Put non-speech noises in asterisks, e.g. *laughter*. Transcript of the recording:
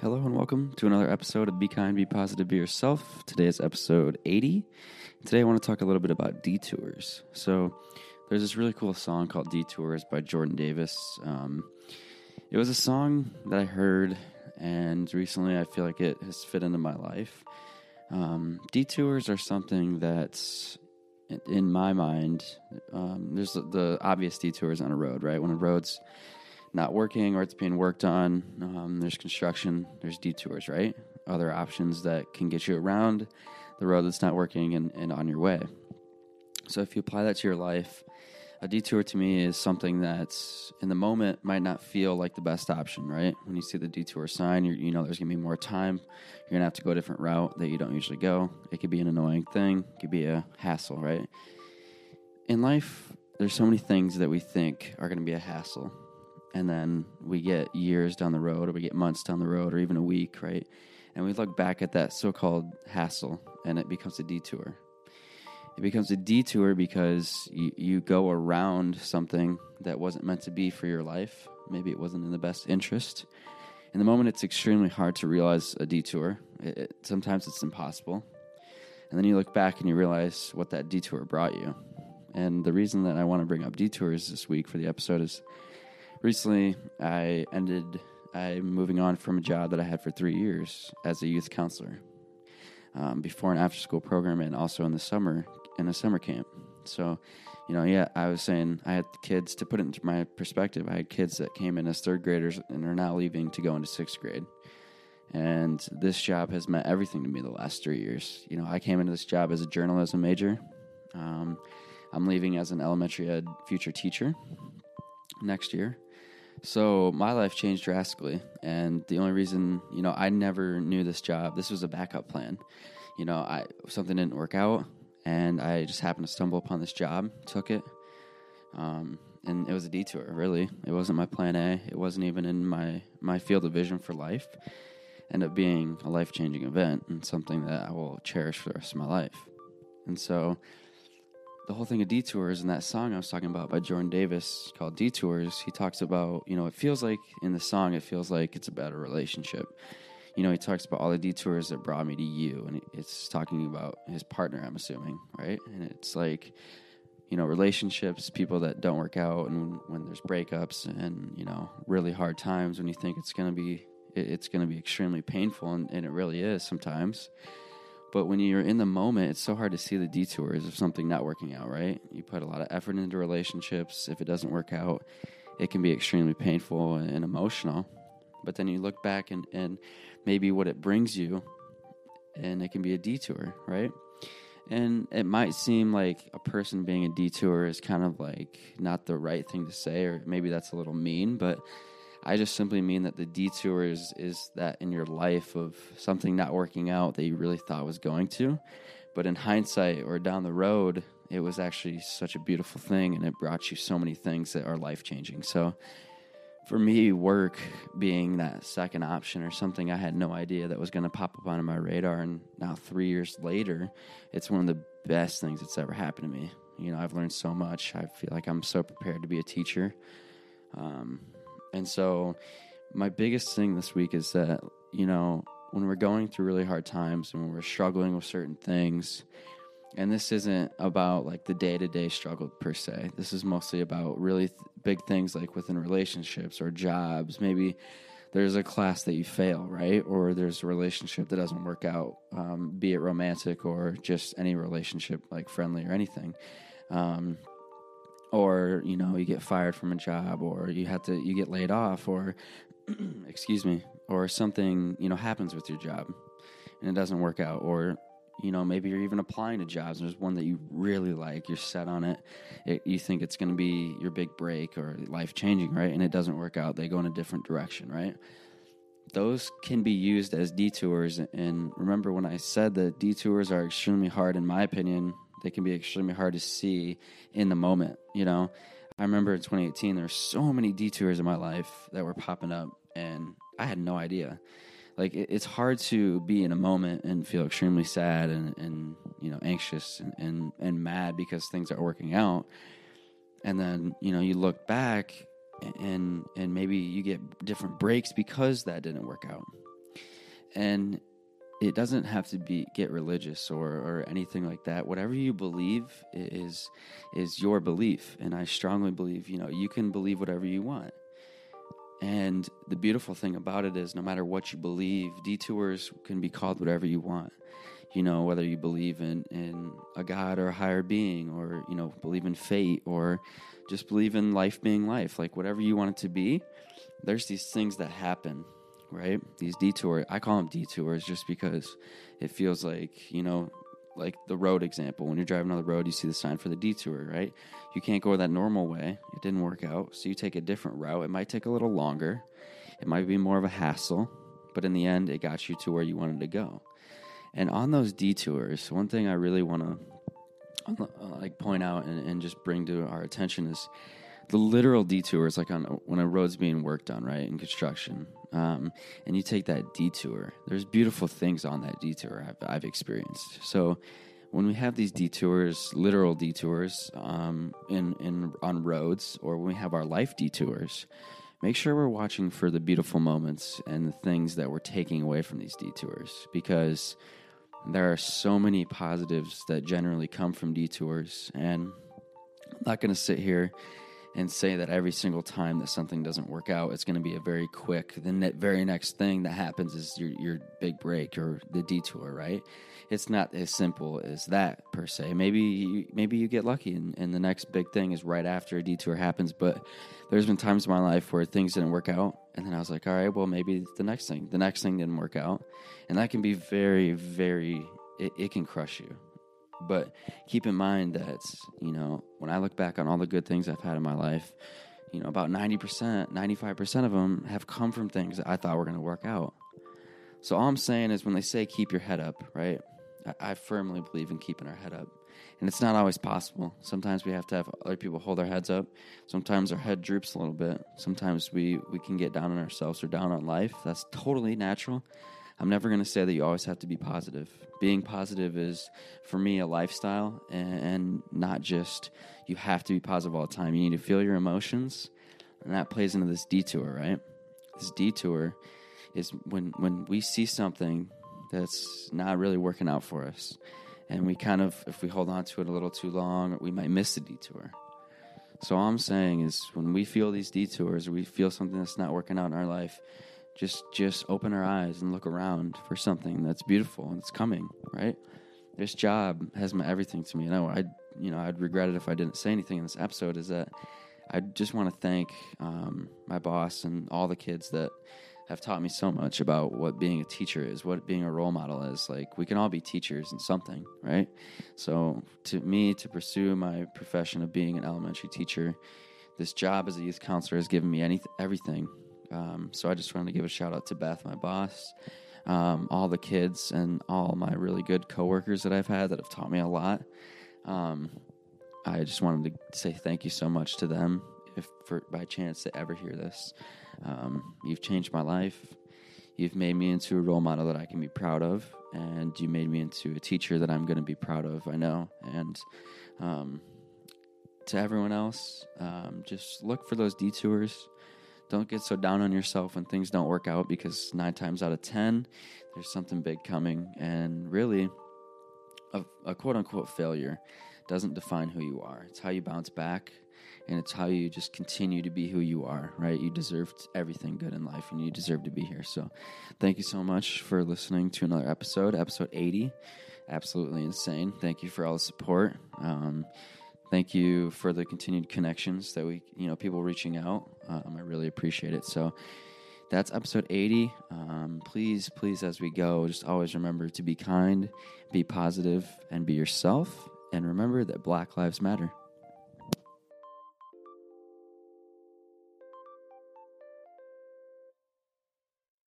Hello and welcome to another episode of Be Kind, Be Positive, Be Yourself. Today is episode 80. Today I want to talk a little bit about detours. So, there's this really cool song called Detours by Jordan Davis. Um, it was a song that I heard, and recently I feel like it has fit into my life. Um, detours are something that's, in my mind, um, there's the, obvious detours on a road, right? When a road's not working or it's being worked on. Um, there's construction, there's detours, right? Other options that can get you around the road that's not working and, and on your way. So if you apply that to your life, a detour to me is something that's in the moment might not feel like the best option, right? When you see the detour sign, you know there's gonna be more time. You're gonna have to go a different route that you don't usually go. It could be an annoying thing, it could be a hassle, right? In life, there's so many things that we think are gonna be a hassle and then we get years down the road or we get months down the road or even a week right? And we look back at that so-called hassle and it becomes a detour. It becomes a detour because you, you go around something that wasn't meant to be for your life. Maybe it wasn't in the best interest. In the moment it's extremely hard to realize a detour. It, it, sometimes it's impossible. And then you look back and you realize what that detour brought you. And the reason that i want to bring up detours this week for the episode is recently I ended, I'm moving on from a job that I had for three years as a youth counselor um, before and after school program and also in the summer, in a summer camp. So, you know, yeah, I was saying I had kids to put it into my perspective. I had kids that came in as third graders and are now leaving to go into sixth grade. And this job has meant everything to me the last three years. You know, I came into this job as a journalism major. Um, I'm leaving as an elementary ed future teacher next year. So my life changed drastically, and the only reason, you know, I never knew this job. This was a backup plan. You know, I something didn't work out, and I just happened to stumble upon this job, took it, um, and it was a detour. Really, it wasn't my plan A. It wasn't even in my my field of vision for life. Ended up being a life changing event and something that I will cherish for the rest of my life. And so the whole thing of detours and that song I was talking about by Jordan Davis called Detours, he talks about, you know, it feels like in the song, it feels like it's about a relationship. You know, he talks about all the detours that brought me to you, and it's talking about his partner, I'm assuming, right? And it's like, you know, relationships, people that don't work out, and when there's breakups and, you know, really hard times when you think it's going to be, it's going to be extremely painful, and, and it really is sometimes but when you're in the moment, it's so hard to see the detours of something not working out, right? You put a lot of effort into relationships. If it doesn't work out, it can be extremely painful and emotional. But then you look back and, and maybe what it brings you, and it can be a detour, right? And it might seem like a person being a detour is kind of like not the right thing to say, or maybe that's a little mean, but I just simply mean that the detour is, is that in your life of something not working out that you really thought was going to. But in hindsight or down the road, it was actually such a beautiful thing and it brought you so many things that are life changing. So for me, work being that second option or something I had no idea that was going to pop up onto my radar. And now, three years later, it's one of the best things that's ever happened to me. You know, I've learned so much. I feel like I'm so prepared to be a teacher. Um, and so, my biggest thing this week is that, you know, when we're going through really hard times and when we're struggling with certain things, and this isn't about like the day to day struggle per se. This is mostly about really th- big things like within relationships or jobs. Maybe there's a class that you fail, right? Or there's a relationship that doesn't work out, um, be it romantic or just any relationship, like friendly or anything. Um, or you know you get fired from a job or you have to you get laid off or *clears throat* excuse me or something you know happens with your job and it doesn't work out or you know maybe you're even applying to jobs. And there's one that you really like you're set on it, it you think it's going to be your big break or life changing right? And it doesn't work out. They go in a different direction right? Those can be used as detours and remember when i said that detours are extremely hard in my opinion they can be extremely hard to see in the moment, you know. I remember in 2018 there were so many detours in my life that were popping up and I had no idea. Like it, it's hard to be in a moment and feel extremely sad and, and you know anxious and, and, and mad because things aren't working out. And then, you know, you look back and and maybe you get different breaks because that didn't work out. and it doesn't have to be get religious or, or anything like that. Whatever you believe is is your belief, and I strongly believe you know you can believe whatever you want. And the beautiful thing about it is, no matter what you believe, detours can be called whatever you want. You know, whether you believe in, in a God or a higher being, or, you know, believe in fate, or just believe in life being life, like whatever you want it to be, there's these things that happen, right? These detours, I call them detours just because it feels like, you know, like the road example. When you're driving on the road, you see the sign for the detour, right? You can't go that normal way. It didn't work out. So you take a different route. It might take a little longer, it might be more of a hassle, but in the end, it got you to where you wanted to go. And on those detours, one thing I really want to uh, like point out and, and just bring to our attention is the literal detours, like on when a road's being worked on, right, in construction, um, and you take that detour. There's beautiful things on that detour I've, I've experienced. So when we have these detours, literal detours, um, in in on roads, or when we have our life detours, make sure we're watching for the beautiful moments and the things that we're taking away from these detours, because there are so many positives that generally come from detours, and I'm not going to sit here and say that every single time that something doesn't work out, it's going to be a very quick. The ne- very next thing that happens is your your big break or the detour, right? It's not as simple as that per se. Maybe you, maybe you get lucky and, and the next big thing is right after a detour happens. But there's been times in my life where things didn't work out, and then I was like, all right, well maybe the next thing, the next thing didn't work out, and that can be very very. It, it can crush you but keep in mind that, you know, when I look back on all the good things I've had in my life, you know, about 90%, 95% of them have come from things that I thought were going to work out. So all I'm saying is when they say keep your head up, right? I, I, firmly believe in keeping our head up. And it's not always possible. Sometimes we have to have other people hold our heads up. Sometimes our head droops a little bit. Sometimes we, we can get down on ourselves or down on life. That's totally natural. I'm never going to say that you always have to be positive. Being positive is, for me, a lifestyle and, not just you have to be positive all the time. You need to feel your emotions, and that plays into this detour, right? This detour is when when we see something that's not really working out for us, and we kind of, if we hold on to it a little too long, we might miss the detour. So all I'm saying is, when we feel these detours, we feel something that's not working out in our life just just open our eyes and look around for something that's beautiful and it's coming right? This job has meant everything to me. I know i you know i'd regret it if i didn't say anything in this episode is that i just want to thank um, my boss and all the kids that have taught me so much about what being a teacher is what being a role model is. Like we can all be teachers in something right? So to me to pursue my profession of being an elementary teacher this job as a youth counselor has given me anything everything um, so I just wanted to give a shout out to Beth, my boss, um, all the kids, and all my really good coworkers that I've had that have taught me a lot. Um, I just wanted to say thank you so much to them. If for by chance they ever hear this, um, you've changed my life. You've made me into a role model that I can be proud of, and you made me into a teacher that I'm going to be proud of. I know, and um, to everyone else, um, just look for those detours don't get so down on yourself when things don't work out because nine times out of ten, there's something big coming. And really, a, a quote unquote failure doesn't define who you are. It's how you bounce back and it's how you just continue to be who you are, right? You deserve everything good in life and you deserve to be here. So, thank you so much for listening to another episode, episode 80. Absolutely insane. Thank you for all the support. Um, thank you for the continued connections that we, you know, people reaching out. Um, I really appreciate it. So that's episode 80. Um, please, please, as we go, just always remember to be kind, be positive, and be yourself. And remember that Black Lives Matter.